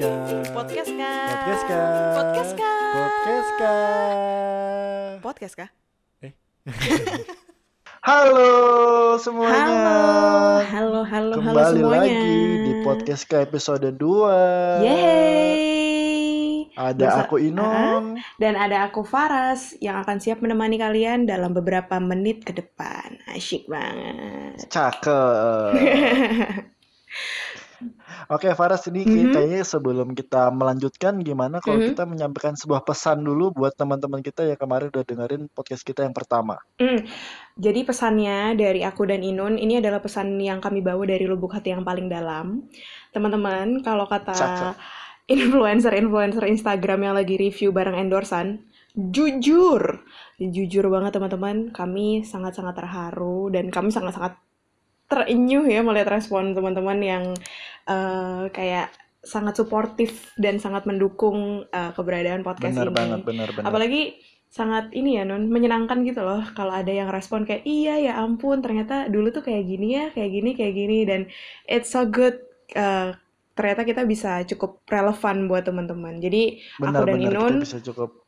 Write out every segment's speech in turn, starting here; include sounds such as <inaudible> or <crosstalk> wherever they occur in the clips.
kah? Podcast kah? Podcast kah? Podcast kah? Podcast kah? Podcast kah? <laughs> Halo semuanya. Halo, halo, halo, halo Kembali semuanya. lagi di podcast ke episode 2. Yeay. Ada Bersa- aku Inon. Dan ada aku Faras yang akan siap menemani kalian dalam beberapa menit ke depan. Asyik banget. Cakep. <laughs> Oke, Faras ini Mhm. kayaknya sebelum kita melanjutkan gimana kalau Mhm. kita menyampaikan sebuah pesan dulu buat teman-teman kita yang kemarin udah dengerin podcast kita yang pertama. Hmm, Jadi pesannya dari aku dan Inun, ini adalah pesan yang kami bawa dari lubuk hati yang paling dalam. Teman-teman, kalau kata influencer-influencer Instagram yang lagi review barang endorsan, jujur, jujur banget teman-teman, kami sangat-sangat terharu dan kami sangat-sangat terenyuh ya melihat respon teman-teman yang eh, kayak sangat suportif dan sangat mendukung eh, keberadaan podcast Bener ini. banget, bener bener. Apalagi sangat ini ya Nun, menyenangkan gitu loh kalau ada yang respon kayak iya ya ampun ternyata dulu tuh kayak gini ya, kayak gini, kayak gini dan it's so good uh, ternyata kita bisa cukup relevan buat teman-teman. Jadi aku dan Benar-benar Inun kita bisa cukup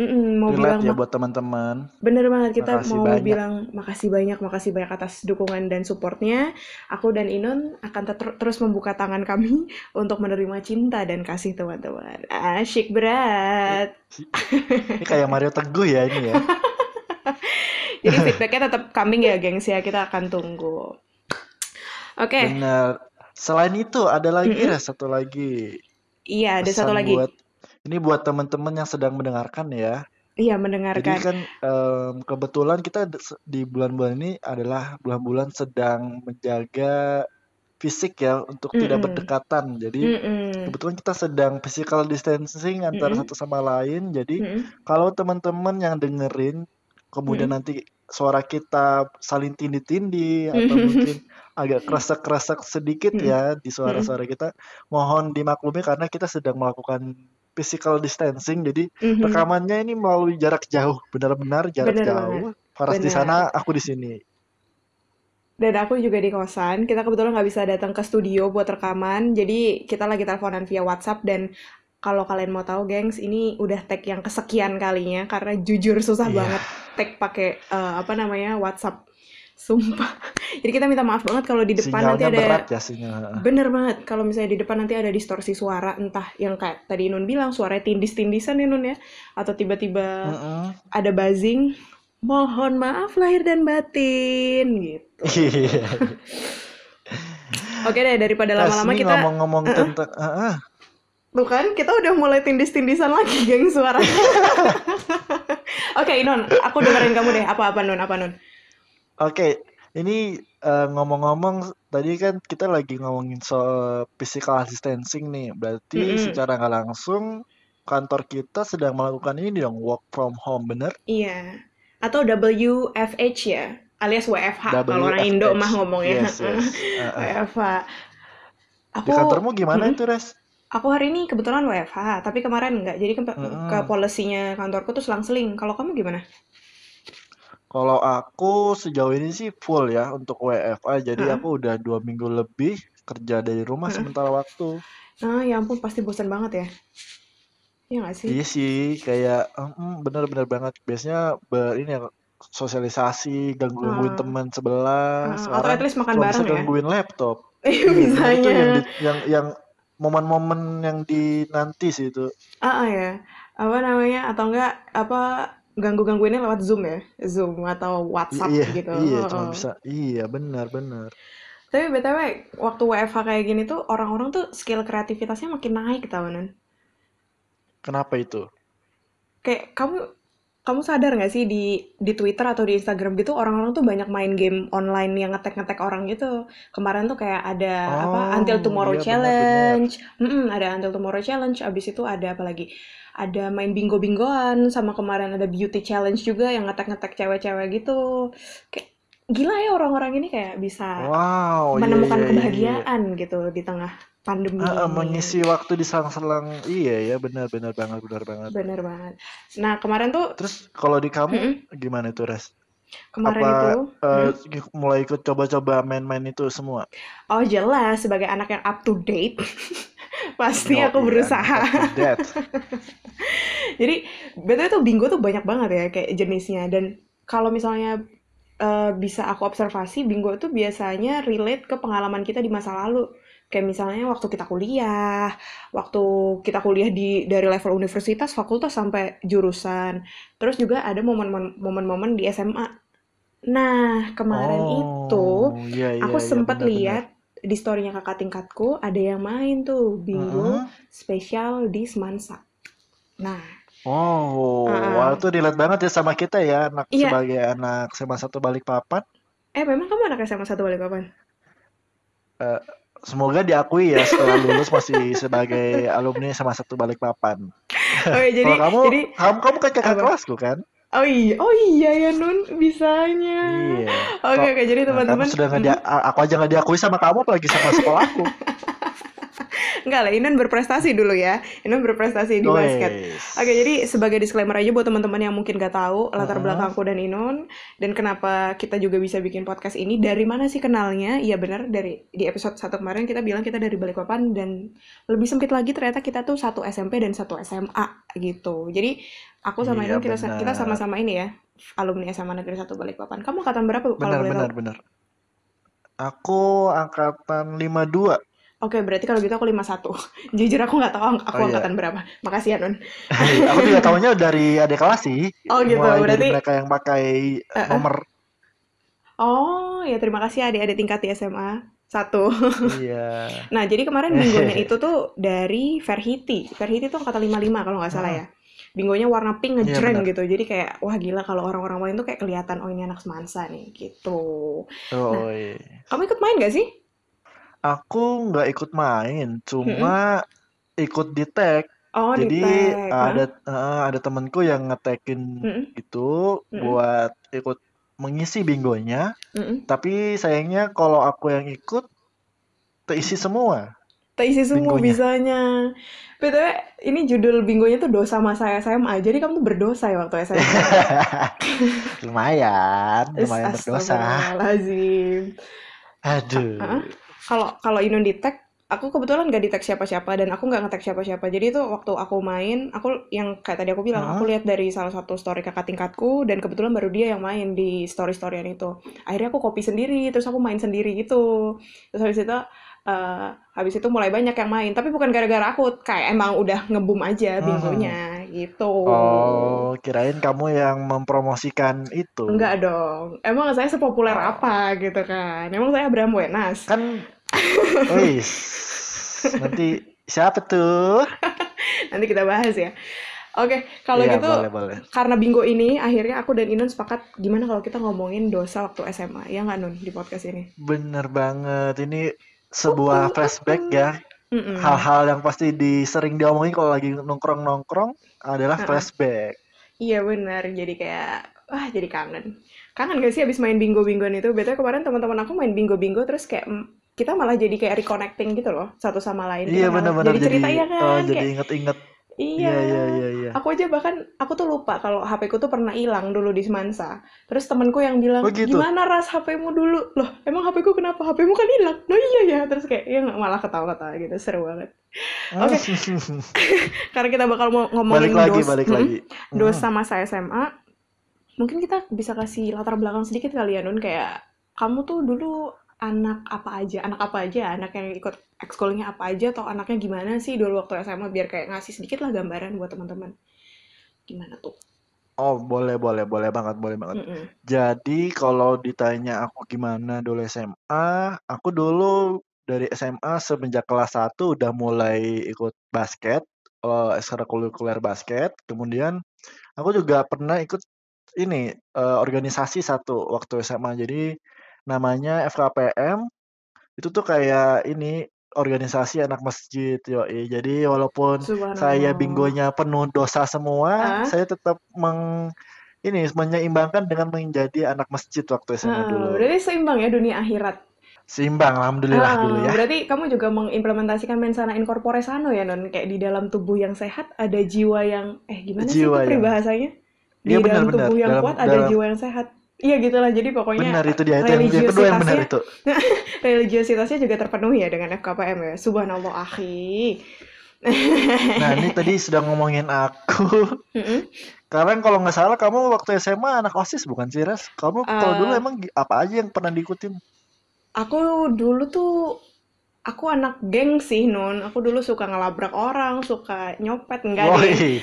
mm-mm, mau bilang relate ya mak- buat teman-teman. bener banget kita Makasih mau banyak. bilang makasih banyak, makasih banyak atas dukungan dan supportnya. Aku dan Inun akan ter- terus membuka tangan kami <laughs> untuk menerima cinta dan kasih teman-teman. Asyik berat. Ini kayak Mario Teguh ya ini ya. <laughs> Jadi feedbacknya tetap coming ya, gengs ya. Kita akan tunggu. Oke, Benar. Selain itu ada lagi Mm-mm. Res, satu lagi iya ada satu pesan lagi. buat ini buat teman-teman yang sedang mendengarkan ya. Iya Jadi mendengarkan. kan em, kebetulan kita di bulan-bulan ini adalah bulan-bulan sedang menjaga fisik ya untuk tidak Mm-mm. berdekatan. Jadi Mm-mm. kebetulan kita sedang physical distancing antara Mm-mm. satu sama lain. Jadi Mm-mm. kalau teman-teman yang dengerin kemudian Mm-mm. nanti suara kita saling tindih-tindih atau mungkin <laughs> agak kresek-kresek sedikit ya di suara-suara kita, mohon dimaklumi karena kita sedang melakukan physical distancing. Jadi Mhm. rekamannya ini melalui jarak jauh, benar-benar jarak Bener banget. jauh. Faras di sana, aku di sini. Dan aku juga di kosan. Kita kebetulan nggak bisa datang ke studio buat rekaman. Jadi kita lagi teleponan via WhatsApp dan kalau kalian mau tahu, gengs, ini udah tag yang kesekian kalinya karena jujur susah Iya. banget tag pakai eh, apa namanya WhatsApp. Sumpah. <laughs> Jadi kita minta maaf banget kalau di depan nanti Sinyalnya ada berat ya sinyal. Bener banget, kalau misalnya di depan nanti ada distorsi suara, entah yang kayak tadi Nun bilang, suaranya tindis-tindisan ya Nun ya, atau tiba-tiba Mm-mm. ada buzzing, mohon maaf lahir dan batin, gitu. <laughs> Iya. Oke deh, daripada lama-lama kita, ngomong-ngomong tentang ah, ah. tuh kan, kita udah mulai tindis-tindisan lagi, geng suara. <laughs> Oke, Nun, aku dengerin kamu deh, apa-apa Nun, apa Nun? Oke, ini eh, ngomong-ngomong tadi kan kita lagi ngomongin soal physical distancing nih. Berarti Mm-mm. secara nggak langsung kantor kita sedang melakukan ini dong work from home, bener? Iya, atau WFH ya, alias WFH, kalau orang Indo mah ngomongnya. Yes, yes. Ah, ah. WFH. Di Aku, kantormu gimana Mm-mm. itu, Res? Aku hari ini kebetulan WFH, tapi kemarin enggak. Jadi ke, Mm-mm. ke polisinya kantorku tuh selang-seling. Kalau kamu gimana? Kalau aku sejauh ini sih full ya untuk WFA. Jadi Heeh. aku udah dua minggu lebih kerja dari rumah Heeh. sementara waktu. Ah, ya ampun, pasti bosan banget ya. Iya nggak sih? Iya sih, kayak mm, bener-bener banget. Biasanya ber ini ya sosialisasi, Ah. teman sebelah. Ah, atau Sekarang at least makan bisa bareng ya. gangguin laptop. <laughs> Iya, Iya, bener itu yang di- yang yang momen-momen yang dinanti sih itu. Ah, ah, ya. Apa namanya? Atau enggak apa ganggu-gangguinnya lewat Zoom ya? Zoom atau WhatsApp iya, gitu. iya, cuma Heeh. bisa. Iya, benar-benar. Tapi BTW, waktu WFH kayak gini tuh orang-orang tuh skill kreativitasnya makin naik tahunan. Kenapa itu? Kayak kamu kamu sadar nggak sih di di Twitter atau di Instagram gitu orang-orang tuh banyak main game online yang ngetek-ngetek orang gitu. Kemarin tuh kayak ada apa Until Oh, Tomorrow iya. Challenge. Mm-mm, ada Until Tomorrow Challenge. Abis itu ada apa lagi? Ada main bingo-bingoan sama kemarin ada Beauty Challenge juga yang ngetek-ngetek cewek-cewek gitu. Kayak gila ya orang-orang ini kayak bisa Wow, iya menemukan iya iya iya. kebahagiaan gitu di tengah pandemi ini. mengisi waktu di selang-selang. Iya ya, benar-benar banget, benar banget. Bener banget. Nah, kemarin tuh Terus kalau di kamu mm-mm, gimana itu, Res? kemarin Apa itu eh, mm, mulai ikut coba-coba main-main itu semua? Oh jelas sebagai anak yang up to date <laughs> Pasti Yo, aku iya, berusaha. <laughs> Jadi, betul tuh bingo tuh banyak banget ya kayak jenisnya. Dan kalau misalnya eh, bisa aku observasi, bingo tuh biasanya relate ke pengalaman kita di masa lalu. Kayak misalnya waktu kita kuliah, waktu kita kuliah di dari level universitas, fakultas sampai jurusan. Terus juga ada momen-momen di SMA. Nah, kemarin itu Oh, iya iya aku iya sempat lihat di storynya kakak tingkatku ada yang main tuh bingo Mm-mm. spesial di Semansa. Nah, Oh, wah uh-uh. itu relate banget ya sama kita ya, anak Iya, sebagai anak SMA satu Balikpapan. eh memang kamu anak SMA satu Balikpapan? Eh, semoga diakui ya setelah lulus masih sebagai alumni SMA satu Balikpapan. Oh ya, jadi kamu, jadi kamu kamu kan kakak kelasku kan? Oh iya, oh iya ya Nun, bisanya. Iya. Oke Kok oke, jadi teman-teman, sudah nggak dia, aku aja nggak diakui sama kamu apalagi sama sekolahku. <laughs> Enggak lah, Inun berprestasi dulu ya. Inun berprestasi di basket. Wes. Oke, jadi sebagai disclaimer aja buat teman-teman yang mungkin gak tahu latar Mm-mm. belakangku dan Inun dan kenapa kita juga bisa bikin podcast ini. Dari mana sih kenalnya? Iya benar, dari di episode satu kemarin kita bilang kita dari Balikpapan dan lebih sempit lagi ternyata kita tuh satu SMP dan satu SMA gitu. Jadi aku sama Iya Inun kita kita sama-sama ini ya, alumni SMA Negeri satu Balikpapan. Kamu angkatan berapa kalau Benar tahu? benar benar. Aku angkatan 52. Oke, berarti kalau gitu aku 51. <laughs> Jujur aku nggak tahu ang- Oh aku iya. angkatan berapa. Makasih ya, Nun. Aku juga tahunya dari adik kelas sih. Oh gitu, Mulai dari berarti mereka yang pakai eh, eh. nomor. Oh, ya terima kasih adik-adik tingkat di SMA. Satu. Iya. <laughs> Nah, jadi kemarin bingonya <laughs> itu tuh dari Verhiti. Verhiti tuh angkatan 55 kalau nggak salah ya. Bingonya warna pink Iya ngejreng benar. gitu. Jadi kayak, wah gila kalau orang-orang main tuh kayak kelihatan, oh ini anak semansa nih, gitu. Nah, Oh, iya. kamu ikut main gak sih? Aku nggak ikut main, cuma ikut di tag. Oh, di Jadi. Hah? ada eh, ada temenku yang ngetekin Mm-mm. itu Mm-mm. buat ikut mengisi bingonya. Tapi sayangnya kalau aku yang ikut terisi semua Terisi semua bingonya. bisanya. BTW, ini judul bingonya tuh dosa masa SMA. Jadi kamu tuh berdosa ya waktu SMA. <laughs> Lumayan, lumayan berdosa. astagfirullahaladzim. Aduh. Heeh. Kalau kalau Inun di tag, aku kebetulan gak di tag siapa-siapa dan aku nggak nge-tag siapa-siapa. Jadi itu waktu aku main, aku yang kayak tadi aku bilang, aku Heeh. lihat dari salah satu story kakak tingkatku dan kebetulan baru dia yang main di story-storyan itu. Akhirnya aku copy sendiri, terus aku main sendiri gitu. Terus habis itu eh, habis itu mulai banyak yang main, tapi bukan gara-gara aku, kayak emang udah ngebum aja bingonya gitu. Oh, kirain kamu yang mempromosikan itu. Enggak dong, emang saya sepopuler Oh, apa gitu kan? Emang saya Abraham Wenas. kan, <laughs> wis, nanti siapa tuh? <laughs> Nanti kita bahas ya. Oke, kalau Iya, gitu boleh, boleh. karena bingo ini akhirnya aku dan Inun sepakat gimana kalau kita ngomongin dosa waktu SMA. Ya nggak Nun di podcast ini? Bener banget. Ini sebuah uh, uh, flashback uh. ya. Hal-hal yang pasti di, sering diomongin kalau lagi nongkrong-nongkrong adalah flashback. Iya benar, jadi kayak wah jadi kangen. Kangen gak sih abis main bingo-bingoan itu? Betul kemarin teman-teman aku main bingo-bingo terus kayak kita malah jadi kayak reconnecting gitu loh satu sama lain. Iya, benar-benar jadi jadi, cerita ya oh, kan jadi kayak inget-inget. Iya, Iya, iya, iya, iya. aku aja bahkan aku tuh lupa kalau HP ku tuh pernah hilang dulu di Semansa. Terus temenku yang Oh bilang, gitu. gimana ras HP-mu dulu? Loh, emang HP ku kenapa? HP-mu kan hilang. Loh iya ya. Terus kayak ya malah ketawa-ketawa gitu, seru banget. Oke, <laughs> karena kita bakal mau Balik ngomongin lagi, dos, balik hmm, lagi. dosa Hmm. masa SMA. Mungkin kita bisa kasih latar belakang sedikit kali ya, Nun. Kayak kamu tuh dulu anak apa aja? Anak apa aja? Anak yang ikut ekskulnya apa aja? Atau anaknya gimana sih dulu waktu SMA? Biar kayak ngasih sedikit lah gambaran buat teman-teman. Gimana tuh? Oh, boleh, boleh, boleh banget, boleh banget. Mm-mm. Jadi kalau ditanya aku gimana dulu SMA, aku dulu dari SMA semenjak kelas 1 udah mulai ikut basket, eh ekstrakurikuler basket. Kemudian aku juga pernah ikut ini eh, organisasi satu waktu SMA. Jadi namanya FKPM. Itu tuh kayak ini organisasi anak masjid, yoi. Jadi walaupun saya bingonya penuh dosa semua, Ah, saya tetap meng ini menyeimbangkan dengan menjadi anak masjid waktu SMA ah, dulu. berarti seimbang ya dunia akhirat. Seimbang, alhamdulillah dulu Ah, ya. berarti kamu juga mengimplementasikan mensana in corpore sano ya, Non? Kayak di dalam tubuh yang sehat ada jiwa yang, eh gimana sih itu Jiwa yang, peribahasanya? iya Di dalam benar-benar tubuh yang dalam kuat ada dalam jiwa yang sehat. Iya gitulah. Jadi Benar pokoknya itu dia itu yang, yang kedua yang benar itu. <laughs> religiositasnya juga terpenuhi ya dengan FKPM ya. Subhanallah akhi. <laughs> Nah, ini tadi sudah ngomongin aku. Karena kalau nggak salah kamu waktu SMA anak OSIS bukan sih, Res? Kamu kalau dulu Eh, emang apa aja yang pernah diikutin? aku dulu tuh aku anak geng sih Nun. Aku dulu suka ngelabrak orang, suka nyopet enggak deh. <laughs>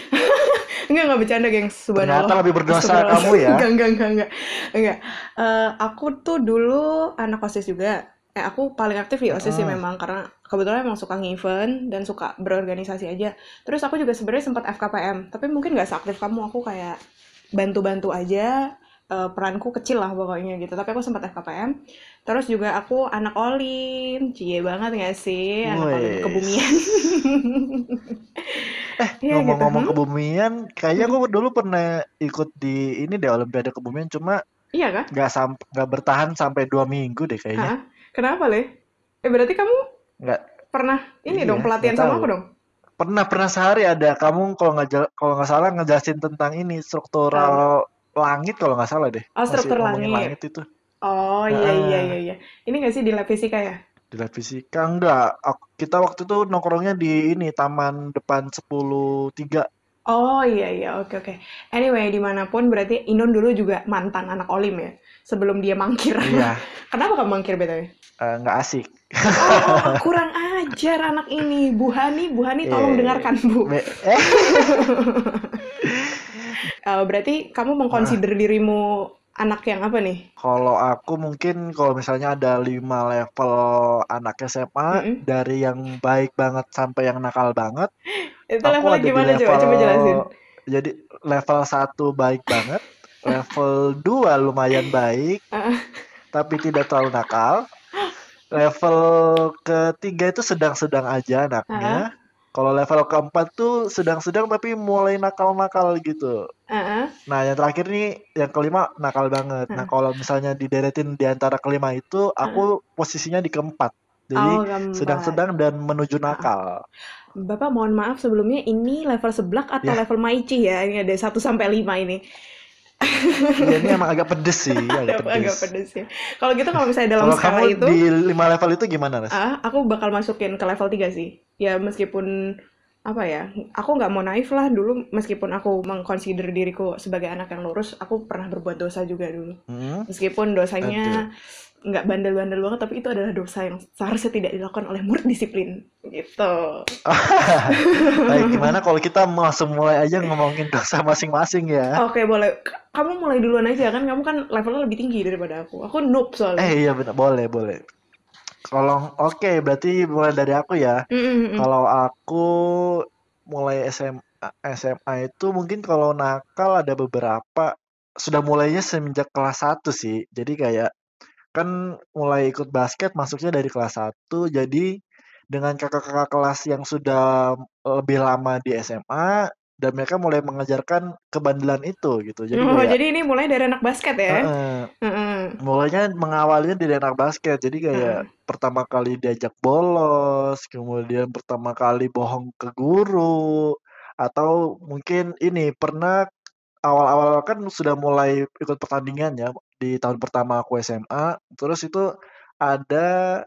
Enggak enggak bercanda geng. ternyata Subhanallah. lebih berdosa kamu ya. Enggak enggak enggak enggak. Enggak. Eh, aku tuh dulu anak OSIS juga. Eh, aku paling aktif di OSIS sih Heeh. memang karena kebetulan emang suka nge-event dan suka berorganisasi aja. Terus aku juga sebenarnya sempat FKPM, tapi mungkin nggak seaktif kamu. Aku kayak bantu-bantu aja. Eh, peranku kecil lah pokoknya gitu. Tapi aku sempat FKPM. Terus juga aku anak Olim. Cie banget nggak sih? Anak Olim kebumian. <laughs> Eh, gitu. ngomong-ngomong Hmm? kebumian, kayaknya Hmm. aku dulu pernah ikut di ini deh Olimpiade Kebumian, cuma Iya kah? nggak sampai nggak bertahan sampai dua minggu deh kayaknya. Hah? Kenapa, Le? Eh, berarti kamu Nggak, pernah ini iya, dong pelatihan sama aku dong? Pernah pernah sehari ada kamu kalau nggak kalau nggak salah ngejelasin tentang ini struktural langit kalau nggak salah deh. Oh, struktur langit. langit itu. Oh, iya iya iya iya. Ini nggak sih di lab fisika ya? Di lab fisika enggak. Ak- Kita waktu itu nongkrongnya di ini taman depan 10.3. Oh iya iya oke oke. Anyway di mana pun berarti Inon dulu juga mantan anak Olim ya sebelum dia mangkir. Iya, <laughs> Kenapa kamu mangkir BTW? eh, nggak asik. Oh <laughs> kurang ajar anak ini Bu Hani Bu Hani tolong Eh, dengarkan Bu. eh, <laughs> Eh, berarti kamu ah, mengconsider dirimu anak yang apa nih? kalau aku mungkin kalau misalnya ada lima level anak SMA Mm-mm. dari yang baik banget sampai yang nakal banget, <laughs> Itu aku levelnya gimana coba level coba jelasin. jadi level satu baik banget, <laughs> level 2 lumayan baik tapi tidak terlalu nakal, <laughs> level ketiga itu sedang-sedang aja anaknya. Kalau level keempat tuh sedang-sedang tapi mulai nakal-nakal gitu. ah, Nah, yang terakhir nih, yang kelima nakal banget. Nah, ah, kalau misalnya dideretin di antara kelima itu, aku posisinya di keempat. Jadi Oh sedang-sedang dan menuju nakal. Bapak mohon maaf sebelumnya ini level seblak atau Ya, level maici ya? Ini ada 1 sampai 5 ini. Ya ini emang agak pedes sih, <laughs> agak Agak agak pedes. pedes ya. Kalau gitu kalau misalnya dalam Kalau skala kamu itu, di lima level itu gimana, Res? ah, aku bakal masukin ke level 3 sih. Ya meskipun apa ya, aku nggak mau naif lah dulu meskipun aku mengconsider diriku sebagai anak yang lurus, aku pernah berbuat dosa juga dulu. Hmm? Meskipun Aduh. Nggak bandel-bandel banget, tapi itu adalah dosa yang seharusnya tidak dilakukan oleh murid disiplin. Gitu. <laughs> Baik, <laughs> gimana kalau kita langsung mulai aja ngomongin dosa masing-masing ya? Oke, boleh. K- Kamu mulai duluan aja kan, kamu kan levelnya lebih tinggi daripada aku. Aku noob soalnya. Eh iya benar, boleh, boleh. Kalau oke, berarti mulai dari aku ya. Mm, mm, mm. Kalau aku mulai SMA, SMA itu mungkin kalau nakal ada beberapa sudah mulainya semenjak kelas satu sih. Jadi kayak kan mulai ikut basket masuknya dari kelas satu. jadi dengan kakak-kakak kelas yang sudah lebih lama di SMA dan mereka mulai mengajarkan kebandelan itu gitu. Jadi Oh, kayak jadi ini mulai dari anak basket ya? Heeh. Heeh. mulainya mengawalnya dari anak basket. Jadi kayak Heeh. pertama kali diajak bolos, kemudian pertama kali bohong ke guru, atau mungkin ini pernah awal-awal kan sudah mulai ikut pertandingan ya di tahun pertama aku SMA. Terus itu ada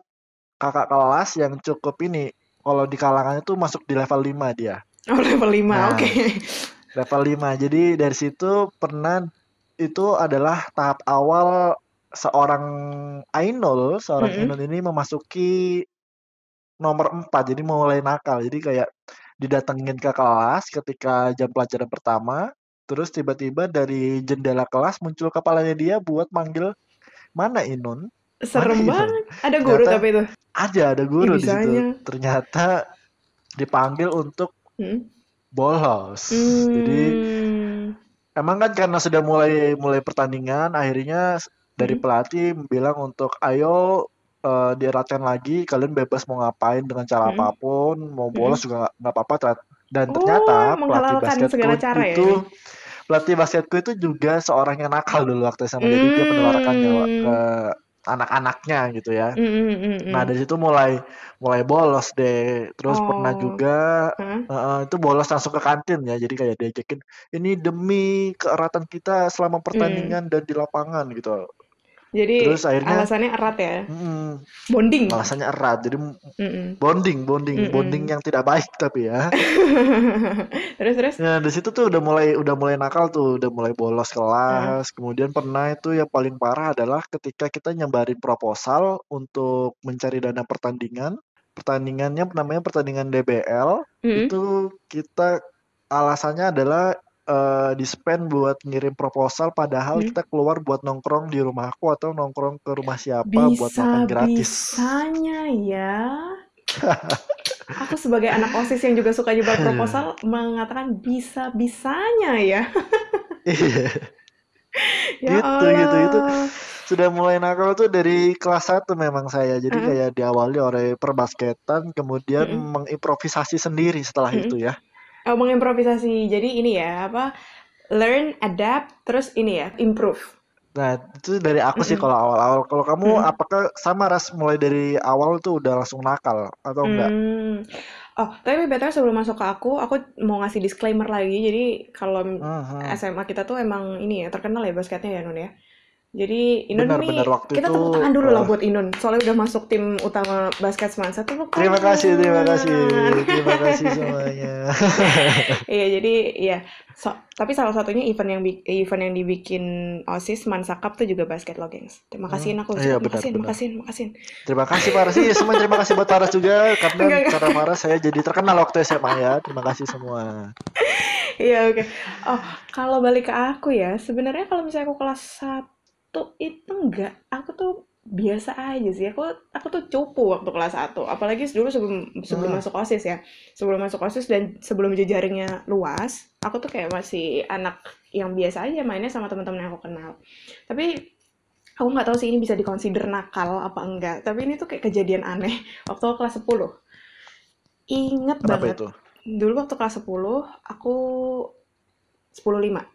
kakak kelas yang cukup ini kalau di kalangan itu masuk di level 5 dia. Oh, level 5. Oke. Nah, level 5. Jadi dari situ pernah itu adalah tahap awal seorang Ainul, seorang Mm-mm. Ainul ini memasuki nomor 4. Jadi mulai nakal. Jadi kayak didatengin ke kelas ketika jam pelajaran pertama, terus tiba-tiba dari jendela kelas muncul kepalanya dia buat manggil, "Mana Inun? Mana Serem Inun?" banget. Ada guru Ternyata tapi itu. ada ada guru di situ. Ternyata dipanggil untuk Hmm. bolos. Jadi Hmm. emang kan karena sudah mulai mulai pertandingan, akhirnya dari Hmm. pelatih bilang untuk ayo eh, dieratkan lagi, kalian bebas mau ngapain dengan cara Hmm. apa pun, mau Hmm. bolos juga nggak apa-apa. Dan Oh, ternyata pelatih menghalalkan basketku segala cara ya itu ini. Pelatih basketku itu juga seorang yang nakal dulu waktu SMA. Jadi dia menularkan nyawa ke Hmm. anak-anaknya gitu ya. Mm, mm, mm, Nah, mm. dari situ mulai mulai bolos deh. Terus pernah Oh, juga hah? heeh, itu bolos langsung ke kantin ya. Jadi kayak diajakin, "Ini demi keeratan kita selama Mm. pertandingan dan di lapangan," gitu. Jadi Terus akhirnya alasannya erat ya, mhm, bonding. alasannya erat. Jadi Mm, bonding bonding mm, bonding mm. yang tidak baik tapi ya. <laughs> Terus terus, Ya, di situ tuh udah mulai udah mulai nakal tuh, udah mulai bolos kelas. Kemudian pernah itu yang paling parah adalah ketika kita nyebarin proposal untuk mencari dana pertandingan. Pertandingannya namanya pertandingan DBL. Mm. Itu kita alasannya adalah eh, di-spend buat ngirim proposal padahal Mm. kita keluar buat nongkrong di rumahku atau nongkrong ke rumah siapa buat makan gratis. Bisa-bisanya ya. <laughs> Aku sebagai anak OSIS yang juga suka nyebar proposal <laughs> mengatakan bisa-bisanya ya. <laughs> Iya, Ya gitu gitu itu Allah. sudah mulai nakal tuh dari kelas 1 memang saya. Jadi Heeh. kayak diawali oleh perbasketan, kemudian Mm-mm. mengimprovisasi sendiri setelah Mm-mm. itu ya. Oh, mengimprovisasi. Jadi ini ya, apa? Learn, adapt, terus ini ya, improve. Nah, itu dari aku sih Mm-mm. kalau awal-awal. Kalau kamu Mm-mm. apakah sama ras mulai dari awal tuh udah langsung nakal atau enggak? Hmm. Oh, tapi better sebelum masuk ke aku, aku mau ngasih disclaimer lagi. Jadi kalau Mhm. SMA kita tuh emang ini ya terkenal ya basketnya ya Nun ya. Jadi Inun Benar-benar nih waktu kita itu tepuk tangan dulu lah eh, buat Inun. Soalnya udah masuk tim utama basket Semansa. Tepuk terima kasih, terima kasih, tangan. terima kasih semuanya. <laughs> Iya, jadi ya. So, tapi salah satunya event yang event yang dibikin OSIS Mansa Cup tuh juga basket loh, gengs. Terima Hmm, kasihin aku, iya benar makasihin, benar. makasihin, makasihin. Terima kasih Faras. Iya, semua terima kasih buat Faras juga karena Enggak, enggak. karena Faras saya jadi terkenal waktu SMA ya. Terima kasih semua. Iya, oke. Oh, kalau balik ke aku ya, sebenarnya kalau misalnya aku kelas satu itu enggak, aku tuh biasa aja sih. Aku aku tuh cupu waktu kelas satu Apalagi dulu sebelum sebelum Hmm, masuk OSIS ya. Sebelum masuk OSIS dan sebelum jejaringnya luas, aku tuh kayak masih anak yang biasa aja mainnya sama teman-teman yang aku kenal. Tapi aku nggak tahu sih ini bisa dikonsider nakal apa enggak. Tapi ini tuh kayak kejadian aneh waktu aku kelas 10. Ingat kenapa banget. itu? Dulu waktu kelas 10, aku 105.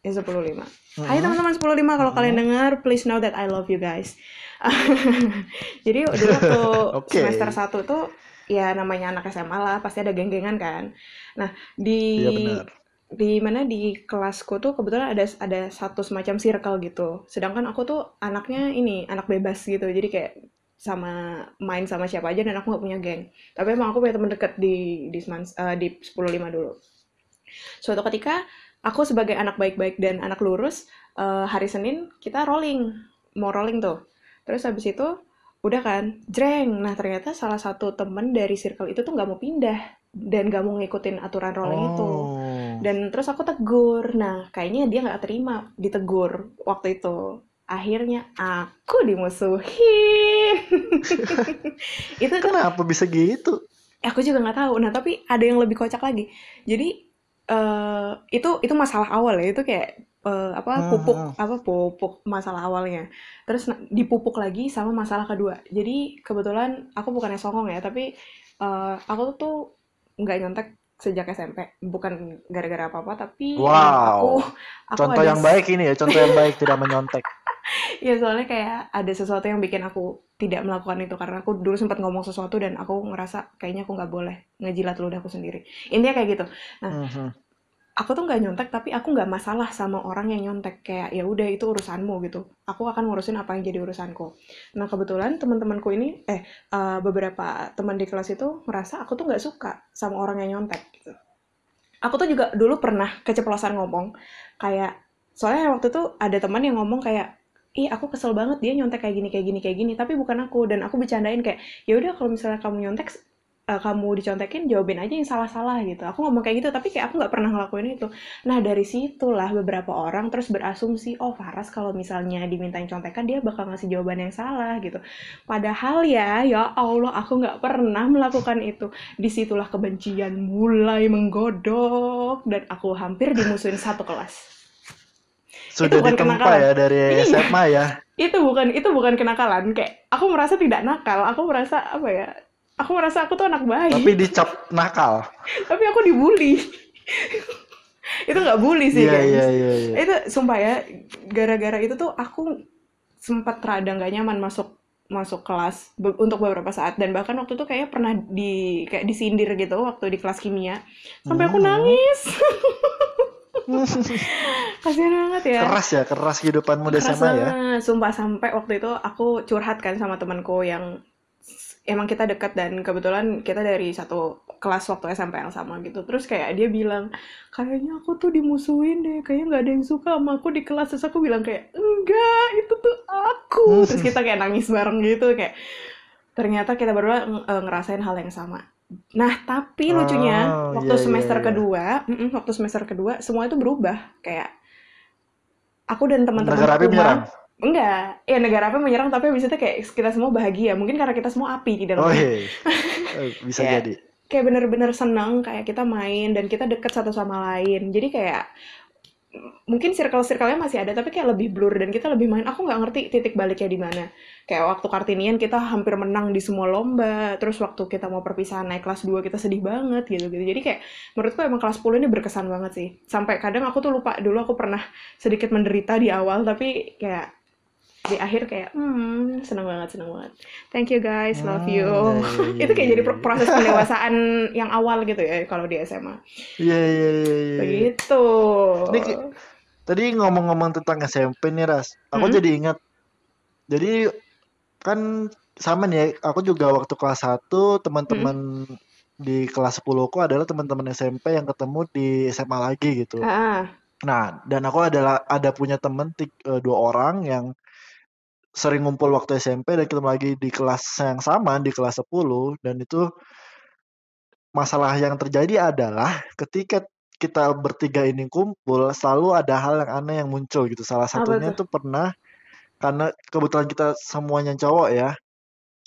Ya 105. Hai Mhm, teman-teman 105 kalau kalian mhm. dengar, please know that I love you guys. <laughs> Jadi dulu waktu <laughs> Oke. semester 1 tuh ya namanya anak SMA lah, pasti ada geng-gengan kan. Nah, di benar. di mana di kelasku tuh kebetulan ada ada satu semacam circle gitu. Sedangkan aku tuh anaknya ini, anak bebas gitu. Jadi kayak sama main sama siapa aja dan aku nggak punya geng. Tapi emang aku punya teman dekat di di Semans- eh, di 105 dulu. Suatu ketika aku sebagai anak baik-baik dan anak lurus, eh, hari Senin kita rolling, mau rolling tuh. Terus habis itu udah kan, jreng. Nah ternyata salah satu temen dari circle itu tuh nggak mau pindah dan nggak mau ngikutin aturan rolling itu. Oh. Dan terus aku tegur. Nah kayaknya dia nggak terima ditegur waktu itu. Akhirnya aku dimusuhin. <laughs> itu tuh Kenapa bisa gitu? aku juga nggak tahu. Nah tapi ada yang lebih kocak lagi. Jadi eh itu itu masalah awal ya. Itu kayak eh, apa pupuk Mhm. apa pupuk masalah awalnya. Terus dipupuk lagi sama masalah kedua. Jadi kebetulan aku bukannya songong ya tapi eh, aku tuh nggak nyontek sejak SMP bukan gara-gara apa-apa tapi emang aku Wow. aku Contoh ada yang baik ini ya, contoh yang baik tidak menyontek. <laughs> ya soalnya kayak ada sesuatu yang bikin aku tidak melakukan itu karena aku dulu sempat ngomong sesuatu dan aku ngerasa kayaknya aku nggak boleh ngejilat ludahku sendiri. Intinya kayak gitu. Nah Mhm. aku tuh nggak nyontek tapi aku nggak masalah sama orang yang nyontek. Kayak ya udah itu urusanmu gitu. Aku akan ngurusin apa yang jadi urusanku. Nah kebetulan teman-temanku ini eh eh, beberapa teman di kelas itu ngerasa aku tuh nggak suka sama orang yang nyontek aku tuh juga dulu pernah keceplosan ngomong kayak soalnya waktu itu ada teman yang ngomong kayak ih aku kesel banget dia nyontek kayak gini kayak gini kayak gini tapi bukan aku dan aku bercandain kayak ya udah kalau misalnya kamu nyontek eh, kamu dicontekin jawabin aja yang salah-salah gitu. Aku ngomong kayak gitu tapi kayak aku nggak pernah ngelakuin itu. Nah dari situlah beberapa orang terus berasumsi oh Faras kalau misalnya dimintain contekan dia bakal ngasih jawaban yang salah gitu. Padahal ya ya Allah aku nggak pernah melakukan itu. Di situlah kebencian mulai menggodok dan aku hampir dimusuhin satu kelas. Itu Sudah bukan ditempa kenakalan. ya dari iya. SMA ya. itu bukan itu bukan kenakalan. Kayak aku merasa tidak nakal. Aku merasa apa ya aku merasa aku tuh anak Tapi baik dicap nakal. tapi aku dibully itu nggak bully sih Iya, iya, gengs iya, iya. itu sumpah ya gara-gara itu tuh aku sempat rada nggak nyaman masuk masuk kelas be- untuk beberapa saat dan bahkan waktu itu kayaknya pernah di kayak disindir gitu waktu di kelas kimia sampai aku Hmm. nangis <laughs> kasihan banget ya Keras ya, keras kehidupanmu di SMA ya. sumpah sampai waktu itu aku curhat kan sama temanku yang emang kita dekat dan kebetulan kita dari satu kelas waktu SMP yang sama gitu. Terus kayak dia bilang kayaknya aku tuh dimusuhin deh kayaknya nggak ada yang suka sama aku di kelas. Terus aku bilang kayak enggak itu tuh aku. Terus kita kayak nangis bareng gitu kayak ternyata kita berdua eh, ngerasain hal yang sama. Nah tapi lucunya Oh, waktu iya, iya, semester iya. kedua mm-mm, waktu semester kedua semua itu berubah. Kayak aku dan teman-teman aku. Enggak, ya negara api menyerang tapi habis itu kayak kita semua bahagia. Mungkin karena kita semua api di Oh dalamnya. iya. Eh, <laughs> Bisa Kayak- jadi. Kayak bener-bener seneng, kayak kita main dan kita deket satu sama lain. Jadi kayak mungkin circle-circle-nya masih ada tapi kayak lebih blur dan kita lebih main. Aku nggak ngerti titik baliknya di mana. Kayak waktu Kartinian kita hampir menang di semua lomba. Terus waktu kita mau perpisahan naik kelas 2 kita sedih banget gitu gitu. Jadi kayak menurutku emang kelas 10 ini berkesan banget sih. Sampai kadang aku tuh lupa dulu aku pernah sedikit menderita di awal tapi kayak di akhir kayak hmm seneng banget seneng banget. Thank you guys. Love Hmm, you. iya, iya, <laughs> iya, itu kayak jadi pro- proses <laughs> pendewasaan yang awal gitu ya kalau di SMA Iya iya iya. begitu. Ini Tadi ngomong-ngomong tentang SMP nih Ras, aku Hmm. jadi ingat. Jadi kan sama nih, ya, aku juga waktu kelas 1 teman-teman di kelas 10 ku adalah teman-teman SMP yang ketemu di SMA lagi gitu. ah Nah, dan aku adalah ada punya temen tik- eh, dua orang yang sering ngumpul waktu SMP dan ketemu lagi di kelas yang sama di kelas 10 dan itu masalah yang terjadi adalah ketika kita bertiga ini kumpul selalu ada hal yang aneh yang muncul gitu. Salah satunya tuh? tuh pernah karena kebetulan kita semuanya cowok ya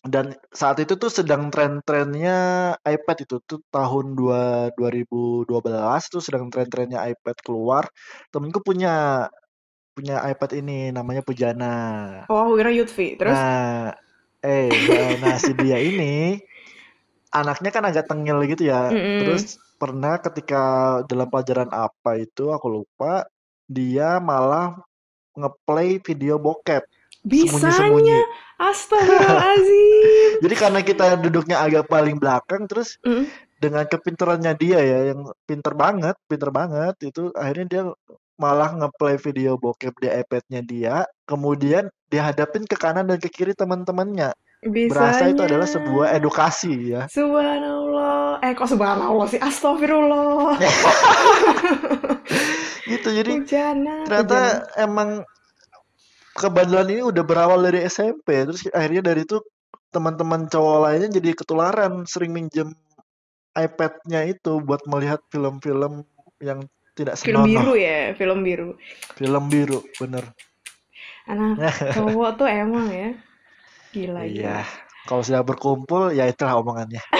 dan saat itu tuh sedang tren-trennya iPad itu tuh tahun dua 2012 tuh sedang tren-trennya iPad keluar. Temenku punya punya iPad ini namanya Pujana. oh aku kira Yutfi terus Nah, eh nah, nah, si dia ini anaknya kan agak tengil gitu ya. Mm-mm. Terus pernah ketika dalam pelajaran apa itu aku lupa dia malah ngeplay video bokep bisanya sembunyi-sembunyi. astagfirullahaladzim <laughs> Jadi karena kita duduknya agak paling belakang terus Mm. dengan kepintarannya dia ya yang pinter banget, pinter banget itu akhirnya dia malah ngeplay video bokep di iPad-nya dia, kemudian dihadapin ke kanan dan ke kiri teman-temannya. Berasa itu adalah sebuah edukasi ya. subhanallah eh kok subhanallah sih astagfirullah <laughs> Gitu jadi Hujana, ternyata hujana. emang kebandelan ini udah berawal dari SMP terus akhirnya dari itu teman-teman cowok lainnya jadi ketularan sering minjem iPad-nya itu buat melihat film-film yang tidak film biru senonoh ya film biru. Film biru bener. Anak <laughs> cowok tuh emang ya. Gila iya. Gila kalau sudah berkumpul ya itulah omongannya. <laughs>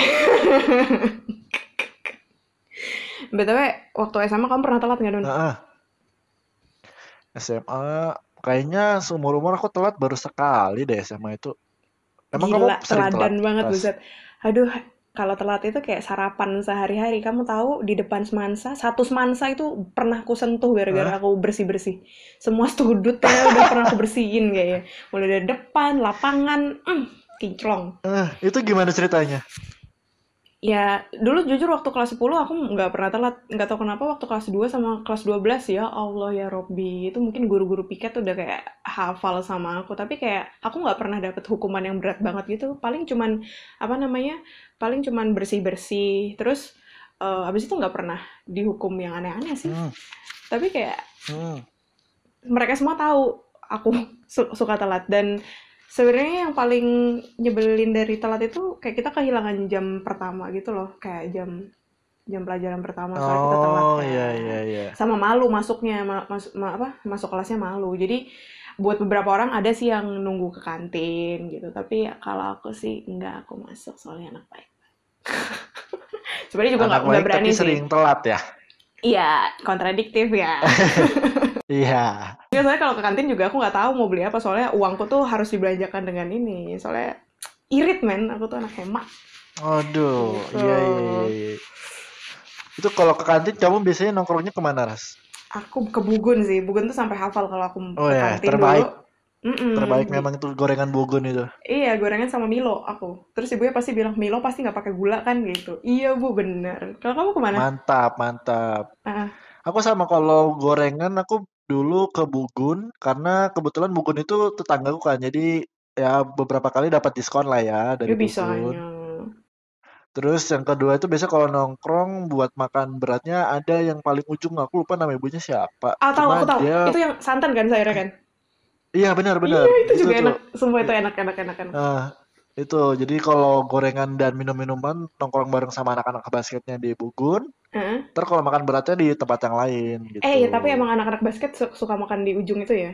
Btw waktu SMA kamu pernah telat nggak Don? Heeh. SMA kayaknya seumur umur aku telat baru sekali deh SMA itu. Emang kamu Gila, sering telat? teladan banget Ras? buset. Aduh, kalau telat itu kayak sarapan sehari-hari. Kamu tahu di depan semansa, satu semansa itu pernah aku sentuh gara-gara aku bersih-bersih. Semua studutnya udah pernah aku bersihin kayaknya. Mulai dari depan, lapangan, mm, kinclong. Eh, itu gimana ceritanya Ya, dulu jujur waktu kelas 10 aku nggak pernah telat. Nggak tahu kenapa waktu kelas 2 sama kelas 12 ya Allah ya Robbi. Itu mungkin guru-guru piket udah kayak hafal sama aku. Tapi kayak aku nggak pernah dapet hukuman yang berat banget gitu. Paling cuman, apa namanya, paling cuman bersih-bersih. Terus, eh, habis itu nggak pernah dihukum yang aneh-aneh sih. hmm, Tapi kayak hmm. mereka semua tahu aku <laughs> su- suka telat dan sebenarnya yang paling nyebelin dari telat itu kayak kita kehilangan jam pertama gitu loh. Kayak jam jam pelajaran pertama soalnya kita telat oh kayak iya iya iya. Sama malu masuknya ma- mas- ma- apa masuk kelasnya malu. Jadi buat beberapa orang ada sih yang nunggu ke kantin gitu. Tapi ya kalau aku sih enggak aku masuk soalnya anak baik. <laughs> Sebenarnya juga nggak nggak berani tapi sih. sering telat ya? Iya kontradiktif ya <laughs> iya Ya, soalnya kalau ke kantin juga aku nggak tahu mau beli apa soalnya uangku tuh harus dibelanjakan dengan ini soalnya irit men aku tuh anak hemat aduh gitu iya iya iya iya. itu kalau ke kantin kamu biasanya nongkrongnya ke mana Ras aku ke Bugun sih Bugun tuh sampai hafal kalau aku oh ke ya kantin terbaik dulu Terbaik Mm-mm. memang itu gorengan Bugun itu. Iya, gorengan sama Milo aku. Terus ibunya pasti bilang, Milo pasti nggak pakai gula kan gitu. Iya bu, bener. Kalau kamu ke mana? Mantap, mantap. Ah, Aku sama kalau gorengan aku dulu ke Bugun karena kebetulan Bugun itu tetanggaku kan. Jadi ya beberapa kali dapat diskon lah ya ya dari Bugun. Terus yang kedua itu biasa kalau nongkrong buat makan beratnya ada yang paling ujung aku lupa nama ibunya siapa. Ah, tahu, aku tahu. dia Itu yang santan kan sayurnya kan? iya benar-benar Iya, itu itu juga tuh. enak. Semua itu enak, enak, enak, enak. Nah, itu jadi kalau gorengan dan minum-minuman nongkrong bareng sama anak-anak basketnya di Bugun. Heeh. Ntar kalau makan beratnya di tempat yang lain Eh, gitu. ya, tapi emang anak-anak basket su- suka makan di ujung itu ya?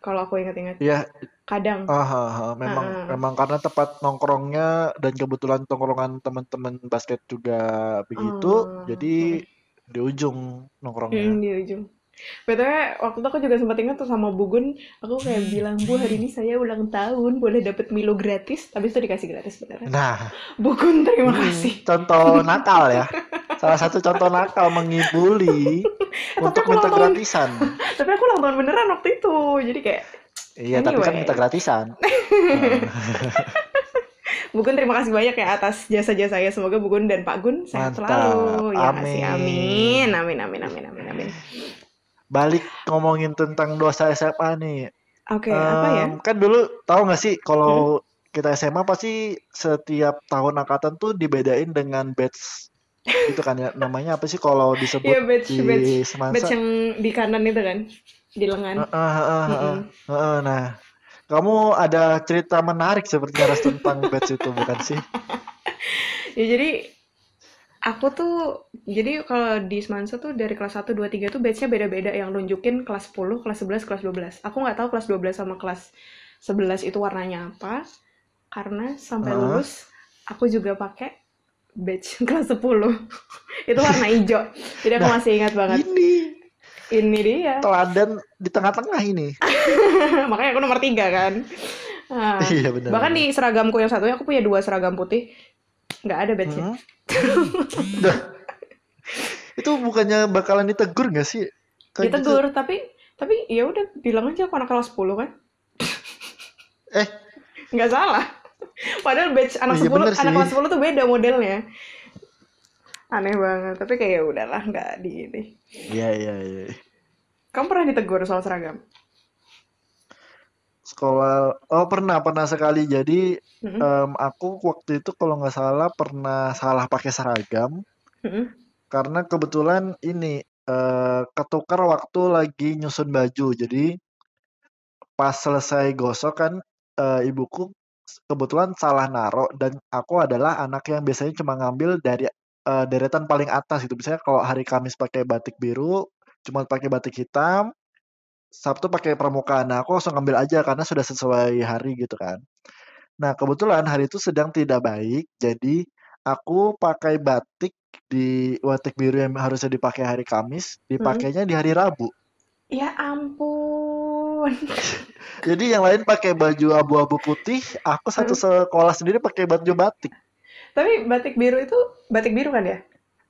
Kalau aku ingat-ingat. Iya, Kadang. ah, ah, ah, memang Heeh. memang karena tempat nongkrongnya dan kebetulan tongkrongan teman-teman basket juga begitu, Oh, jadi di ujung Hmm, nongkrongnya. di ujung. BTW, waktu itu aku juga sempat ingat tuh sama Bugun, aku kayak bilang, Bu, hari ini saya ulang tahun, boleh dapet Milo gratis? Habis itu dikasih gratis beneran. Nah, Bugun, terima ini kasih. contoh nakal ya. Salah satu contoh nakal mengibuli tapi untuk minta tahun, gratisan. <laughs> tapi aku ulang tahun beneran waktu itu. Jadi kayak, Iya, tapi kan minta anyway. gratisan. <laughs> Bugun terima kasih banyak ya atas jasa-jasanya. Semoga Bugun dan Pak Gun sehat Mantap. selalu. Ya? Amin. Amin. Amin, amin, amin, amin, amin. Balik ngomongin tentang dosa SMA nih. Oke, apa ya? Kan dulu tahu nggak sih Hmm? kalau kita SMA pasti setiap tahun angkatan tuh dibedain dengan batch itu kan ya namanya apa sih kalau disebut Iya, batch, di batch, batch semansa? yang di kanan itu kan, di lengan. Heeh, heeh, heeh, Mm-mm. heeh. Nah, kamu ada cerita menarik sepertinya Ras tentang batch itu bukan sih? <laughs> Ya jadi aku tuh jadi kalau di Semansa tuh dari kelas 1 2 3 tuh batch-nya beda-beda yang nunjukin kelas 10, kelas 11, kelas 12. Aku nggak tahu kelas 12 sama kelas 11 itu warnanya apa karena sampai Heeh. lulus aku juga pakai batch <laughs> kelas 10. <laughs> Itu warna hijau. Jadi aku Nah, masih ingat banget. ini Ini dia. teladan di tengah-tengah ini. <laughs> Makanya aku nomor 3 kan. Nah, Iya bahkan benar-benar. di seragamku yang satunya aku punya dua seragam putih. Nggak ada. Heeh. <laughs> Dah, itu bukannya bakalan ditegur nggak sih? Kayak gitu. ditegur tapi tapi ya udah bilang aja aku anak kelas 10 kan <laughs> Eh, nggak salah padahal batch anak iya 10 bener anak kelas 10 tuh beda modelnya aneh banget tapi kayak ya udahlah nggak di ini Iya, iya, iya. kamu pernah ditegur soal seragam Sekolah, oh pernah, pernah sekali. Jadi Mm-mm, em, aku waktu itu kalau nggak salah pernah salah pakai seragam mm-mm. karena kebetulan ini eh, ketukar waktu lagi nyusun baju. Jadi pas selesai gosok kan eh, ibuku kebetulan salah naro dan aku adalah anak yang biasanya cuma ngambil dari eh, deretan paling atas gitu. Misalnya kalau hari Kamis pakai batik biru, cuma pakai batik hitam, Sabtu pakai pramuka. Nah, aku langsung ngambil aja karena sudah sesuai hari gitu kan. Nah, kebetulan hari itu sedang tidak baik, jadi aku pakai batik di batik biru yang harusnya dipakai hari Kamis, Mm-mm. dipakainya di hari Rabu. ya ampun <laughs> Jadi yang lain pakai baju abu-abu putih, aku satu Mm. sekolah sendiri pakai baju batik. tapi batik biru itu batik biru kan ya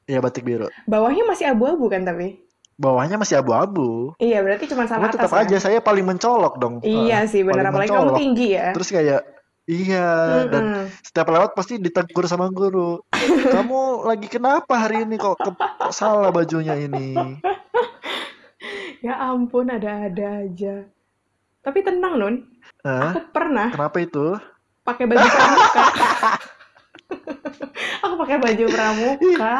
Ya batik biru. bawahnya masih abu-abu kan tapi Bawahnya masih abu-abu. iya berarti cuma Cuma salah tetap atas aja ya saya paling mencolok dong. iya Heeh, sih benar apalagi kamu mencolok. tinggi ya Terus kayak iya dan Mm-mm. setiap lewat pasti ditegur sama guru. <laughs> Kamu lagi kenapa hari ini kok, ke- kok salah bajunya ini? ya ampun ada-ada aja tapi tenang Nun Hah? aku pernah Kenapa itu? pakai baju pramuka <laughs> aku pakai baju pramuka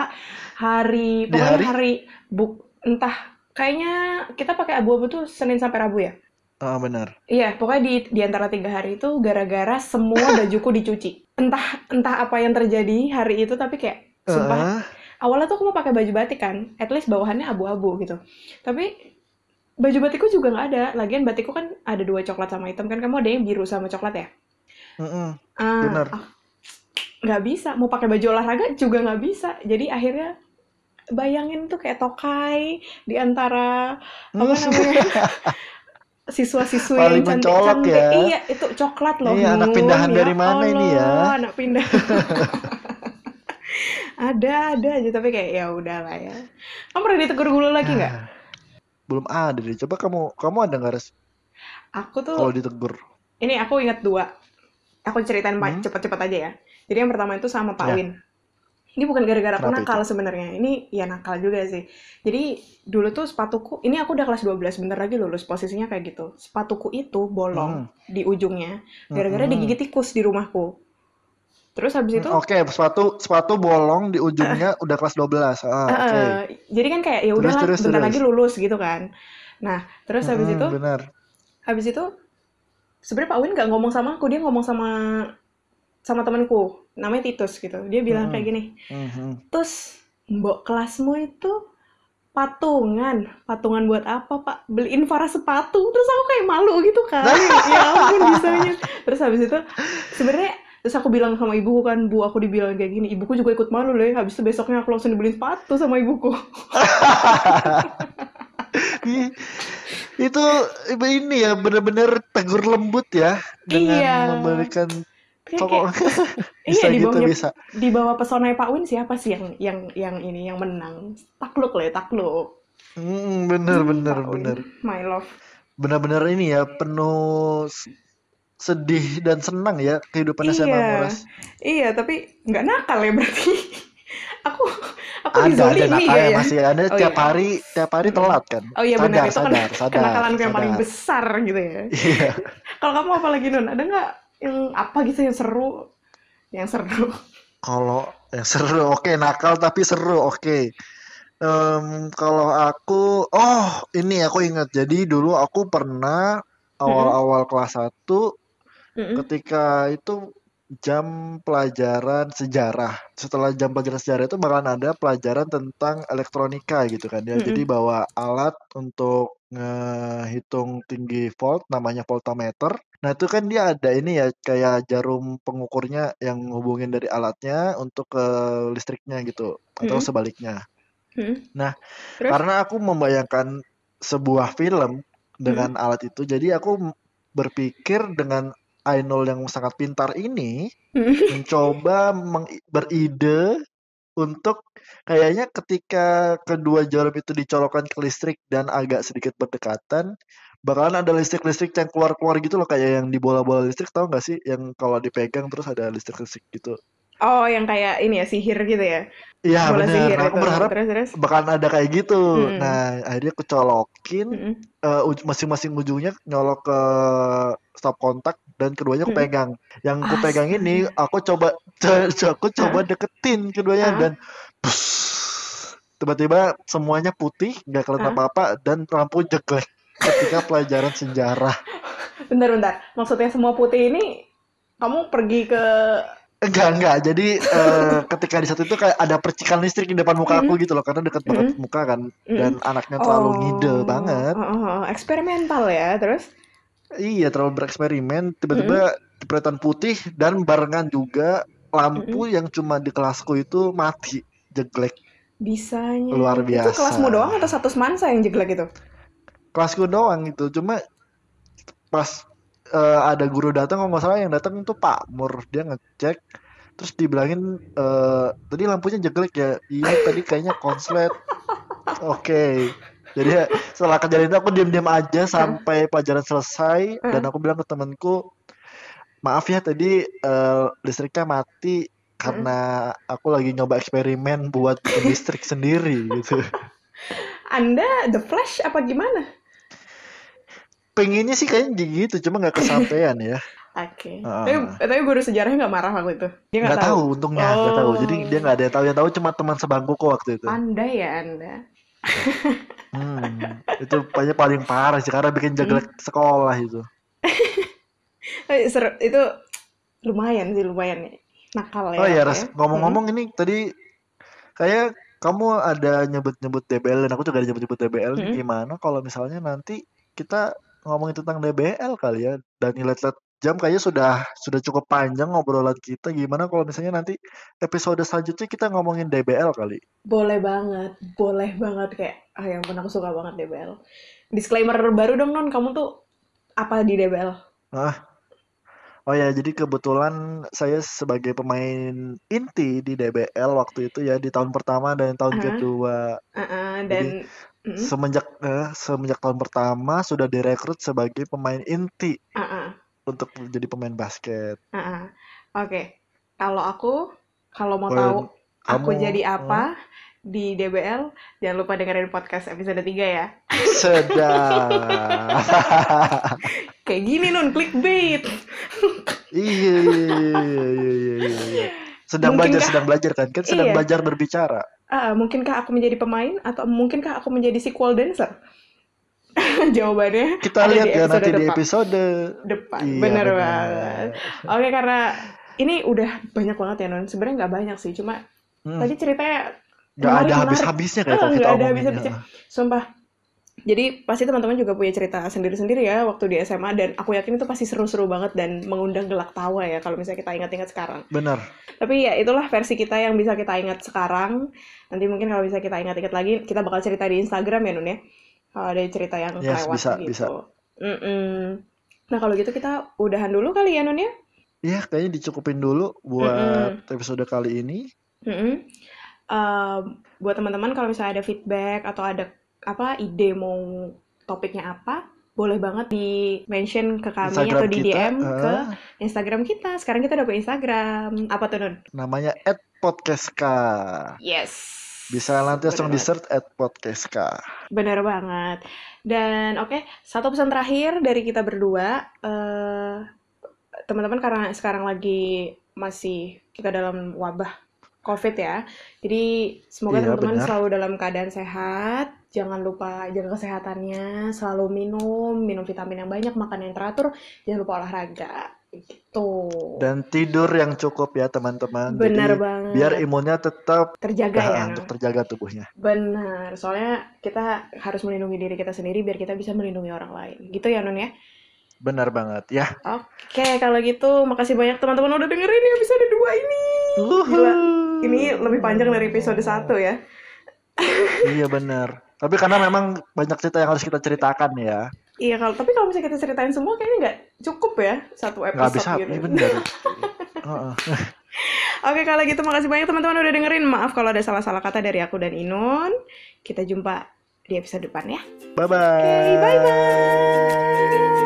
hari pokoknya hari? hari buk entah kayaknya kita pakai abu-abu tuh Senin sampai Rabu ya? Ah benar. iya pokoknya di di antara tiga hari itu gara-gara semua bajuku dicuci. Entah entah apa yang terjadi hari itu tapi kayak sumpah Ah, awalnya tuh aku mau pakai baju batik kan at least bawahannya abu-abu gitu. Tapi baju batikku juga nggak ada. Lagian batikku kan ada dua coklat sama hitam kan kamu ada yang biru sama coklat ya? Mm-mm, ah benar. ah, nggak bisa. Mau pakai baju olahraga juga nggak bisa. Jadi akhirnya bayangin tuh kayak tokai di antara apa Hmm, namanya <laughs> siswa-siswi yang cantik-cantik ya. iya itu coklat loh Iya, anak pindahan ya dari mana ini ya? Allah anak pindah <laughs> ada ada aja tapi kayak ya udahlah ya kamu pernah ditegur guru lagi nggak Ah, belum ada deh. Coba kamu kamu ada nggak res? Aku tuh, kalau ditegur? ini aku ingat dua. Aku ceritain Hmm? cepet-cepet aja ya. Jadi yang pertama itu sama Pak Ya, Win. Ini bukan gara-gara aku nakal sebenarnya. Ini ya nakal juga sih. Jadi dulu tuh sepatuku, ini aku udah kelas 12, bentar lagi lulus. Posisinya kayak gitu. Sepatuku itu bolong Hmm, di ujungnya gara-gara mm-mm. digigit tikus di rumahku. Terus habis Hmm, itu Oke, sepatu sepatu bolong di ujungnya <laughs> udah kelas 12. Ah, eh, oke. eh, jadi kan kayak ya udahlah terus bentar terus. lagi lulus gitu kan. Nah, terus habis Mm-mm, itu benar. habis itu sebenarnya Pak Win nggak ngomong sama aku, dia ngomong sama sama temanku namanya Titus gitu. Dia bilang kayak Mm-mm, gini, mhm. "Terus mbok kelasmu itu patungan, patungan buat apa Pak? Beliin Farah sepatu." Terus aku kayak malu gitu kan. <laughs> Ya ampun bisanya. Terus habis itu sebenarnya terus aku bilang sama ibuku kan, "Bu, aku dibilang kayak gini." Ibuku juga ikut malu loh. Habis itu besoknya aku langsung dibeliin sepatu sama ibuku. <laughs> Itu ini ya bener-bener tegur lembut ya dengan Iya. memberikan Kayak, pokok kayak <laughs> bisa iya di gitu bisa. di bawah pesona Pak Win siapa sih yang yang yang ini yang menang? Takluk lah ya, takluk. Mm, bener Hmm, bener Pak Win, bener. my love. Bener-bener ini ya penuh sedih dan senang ya kehidupan SMA Iya, Moras. iya tapi nggak nakal ya berarti. <laughs> Aku aku Ada ada dizolimi nakal ya ya ya. masih ada Oh tiap iya. hari tiap hari telat kan. Oh iya benar Sadar itu kan sadar sadar kenakalanku yang paling besar gitu ya. Iya. Kalau kamu apa lagi Nun? Ada nggak yang apa gitu yang seru? Yang seru. Kalau yang seru oke nakal tapi seru oke. Em, kalau aku oh ini aku ingat jadi dulu aku pernah Mm-mm, awal-awal kelas 1 mm-mm, ketika itu jam pelajaran sejarah. Setelah jam pelajaran sejarah itu bakalan ada pelajaran tentang elektronika gitu kan ya. Jadi mm-mm, bawa alat untuk ngehitung tinggi volt namanya voltameter. Nah, itu kan dia ada ini ya kayak jarum pengukurnya yang hubungin dari alatnya untuk ke listriknya gitu atau mm-mm, sebaliknya. mm-mm. Nah, Terus? karena aku membayangkan sebuah film Mm-mm, dengan alat itu, jadi aku m- berpikir dengan Ainul yang sangat pintar ini mm-mm. <laughs> mencoba meng- beride untuk kayaknya ketika kedua jarum itu dicolokkan ke listrik dan agak sedikit berdekatan, bakalan ada listrik-listrik yang keluar-keluar gitu loh kayak yang di bola-bola listrik tahu nggak sih yang kalau dipegang terus ada listrik-listrik gitu. Oh, yang kayak ini ya sihir gitu ya. Iya sihir Nah, aku itu. berharap Terus terus. bakalan ada kayak gitu. Mm-mm, Nah, akhirnya aku colokin eh, uj- masing-masing ujungnya nyolok ke stop kontak dan keduanya aku pegang. Yang aku pegang ini aku coba <laughs> co- aku coba deketin keduanya Hah? dan tiba-tiba semuanya putih, nggak kelihatan Hah? apa-apa dan lampu jeglek ketika pelajaran sejarah. Bentar, bentar. Maksudnya semua putih ini kamu pergi ke Enggak, enggak. Jadi eh, ketika di saat itu kayak ada percikan listrik di depan muka aku Mm-mm, gitu loh karena dekat banget mm-mm, muka kan mm-mm. dan anaknya terlalu ngide Oh, banget. oh, oh, oh. eksperimental ya. Terus? Iya, terlalu bereksperimen. Tiba-tiba jepretan putih dan barengan juga lampu mm-mm. yang cuma di kelasku itu mati, jeglek. Bisanya. Luar Itu kelasmu doang biasa. atau satu semansa yang jeglek itu? Kelasku doang itu. Cuma pas eh, ada guru datang, kalau nggak salah yang datang itu Pak Mur. Dia ngecek, terus dibilangin, eh, tadi lampunya jeglek ya? Iya, tadi kayaknya konslet. Oke. Jadi ya, setelah kejadian itu aku diam-diam aja sampai pelajaran selesai dan aku bilang ke temanku, maaf ya tadi eh, listriknya mati karena aku lagi nyoba eksperimen buat listrik sendiri gitu. Anda The Flash apa gimana? Pengennya sih kayaknya gitu, cuma nggak kesampaian ya. <laughs> Oke. Heeh. Tapi, tapi guru sejarahnya nggak marah waktu itu. Dia nggak tahu. tahu, untungnya nggak tahu. Jadi dia Oh, nggak ada yang tahu. Yang tahu cuma teman sebangkuku waktu itu. Anda ya Anda. Hmm, itu paling paling parah sih karena bikin Hmm. jeglek sekolah itu. <laughs> Seru- itu lumayan sih lumayan ya. Nakal Oh ya ya, apa Ras, ya? Ngomong-ngomong ini tadi kayak kamu ada nyebut-nyebut DBL dan aku juga ada nyebut-nyebut DBL. Mm-mm. Gimana kalau misalnya nanti kita ngomongin tentang DBL kali ya dan lihat-lihat jam kayaknya sudah sudah cukup panjang ngobrolan kita. Gimana kalau misalnya nanti episode selanjutnya kita ngomongin DBL kali? Boleh banget, boleh banget kayak, ah yang pun aku suka banget DBL. Disclaimer baru dong Non, kamu tuh apa di DBL? Ah, oh ya, jadi kebetulan saya sebagai pemain inti di DBL waktu itu ya di tahun pertama dan tahun Ah, kedua. ah, ah, Jadi Mm-mm. semenjak eh, semenjak tahun pertama sudah direkrut sebagai pemain inti ah, untuk menjadi pemain basket. ah. Oke, kalau aku, kalau mau tahu aku jadi apa di DBL, jangan lupa dengerin podcast episode 3 ya. sedap. <laughs> Kayak gini nun, clickbait. Iya, iya, iya, iya, iya, iya. Sedang belajar, Mungkinkah, sedang belajar kan? Kan sedang iya, belajar berbicara. Ah, mungkinkah aku menjadi pemain atau mungkinkah aku menjadi sequel dancer? <laughs> Jawabannya Kita ada lihat di ya episode nanti di depan. episode. Depan, Iya, bener benar. banget. Oke, karena ini udah banyak banget ya non. Sebenarnya nggak banyak sih, cuma Hmm, tadi ceritanya nggak ada habis-habisnya kayak Ah, kalau kita ada habis-habisnya. ya. Sumpah. Jadi pasti teman-teman juga punya cerita sendiri-sendiri ya waktu di SMA dan aku yakin itu pasti seru-seru banget dan mengundang gelak tawa ya kalau misalnya kita ingat-ingat sekarang. Benar. Tapi ya itulah versi kita yang bisa kita ingat sekarang. Nanti mungkin kalau bisa kita ingat-ingat lagi, kita bakal cerita di Instagram ya Nun ya. Kalau ada cerita yang Yes, kelewat bisa, gitu. bisa. Mm-mm. Nah kalau gitu kita udahan dulu kali ya Nun ya. Iya, kayaknya dicukupin dulu buat episode kali ini. Mm-mm. Um, buat teman-teman kalau misalnya ada feedback atau ada apa ide mau topiknya apa, boleh banget di mention ke kami Instagram atau di kita, DM ke eh, Instagram kita. Sekarang kita udah punya Instagram. Apa tuh Nun? namanya @podcastka. Yes. Bisa nanti langsung di search @podcastka. Bener banget. Dan oke, satu pesan terakhir dari kita berdua. eh teman-teman karena sekarang lagi masih kita dalam wabah COVID ya. Jadi semoga Iya, teman-teman selalu dalam keadaan sehat. Jangan lupa jaga kesehatannya, selalu minum, minum vitamin yang banyak, makan yang teratur, jangan lupa olahraga. Gitu. Dan tidur yang cukup ya teman-teman. Benar Jadi biar banget. imunnya tetap Terjaga ya, ah, Nah. untuk terjaga tubuhnya. Benar. Soalnya kita harus melindungi diri kita sendiri biar kita bisa melindungi orang lain. Gitu ya, Nun ya? Benar banget ya. Oke, kalau gitu makasih banyak teman-teman udah dengerin ya episode 2 ini. Gila, ini lebih panjang dari episode 1 ya. Iya benar. Tapi karena memang banyak cerita yang harus kita ceritakan ya. Iya, kalau tapi kalau misalnya kita ceritain semua kayaknya nggak cukup ya satu Nggak episode bisa, gitu. iya. <laughs> Heeh. Oke, kalau gitu makasih banyak teman-teman udah dengerin. Maaf kalau ada salah-salah kata dari aku dan Inun. Kita jumpa di episode depan ya. Bye Oke, bye-bye.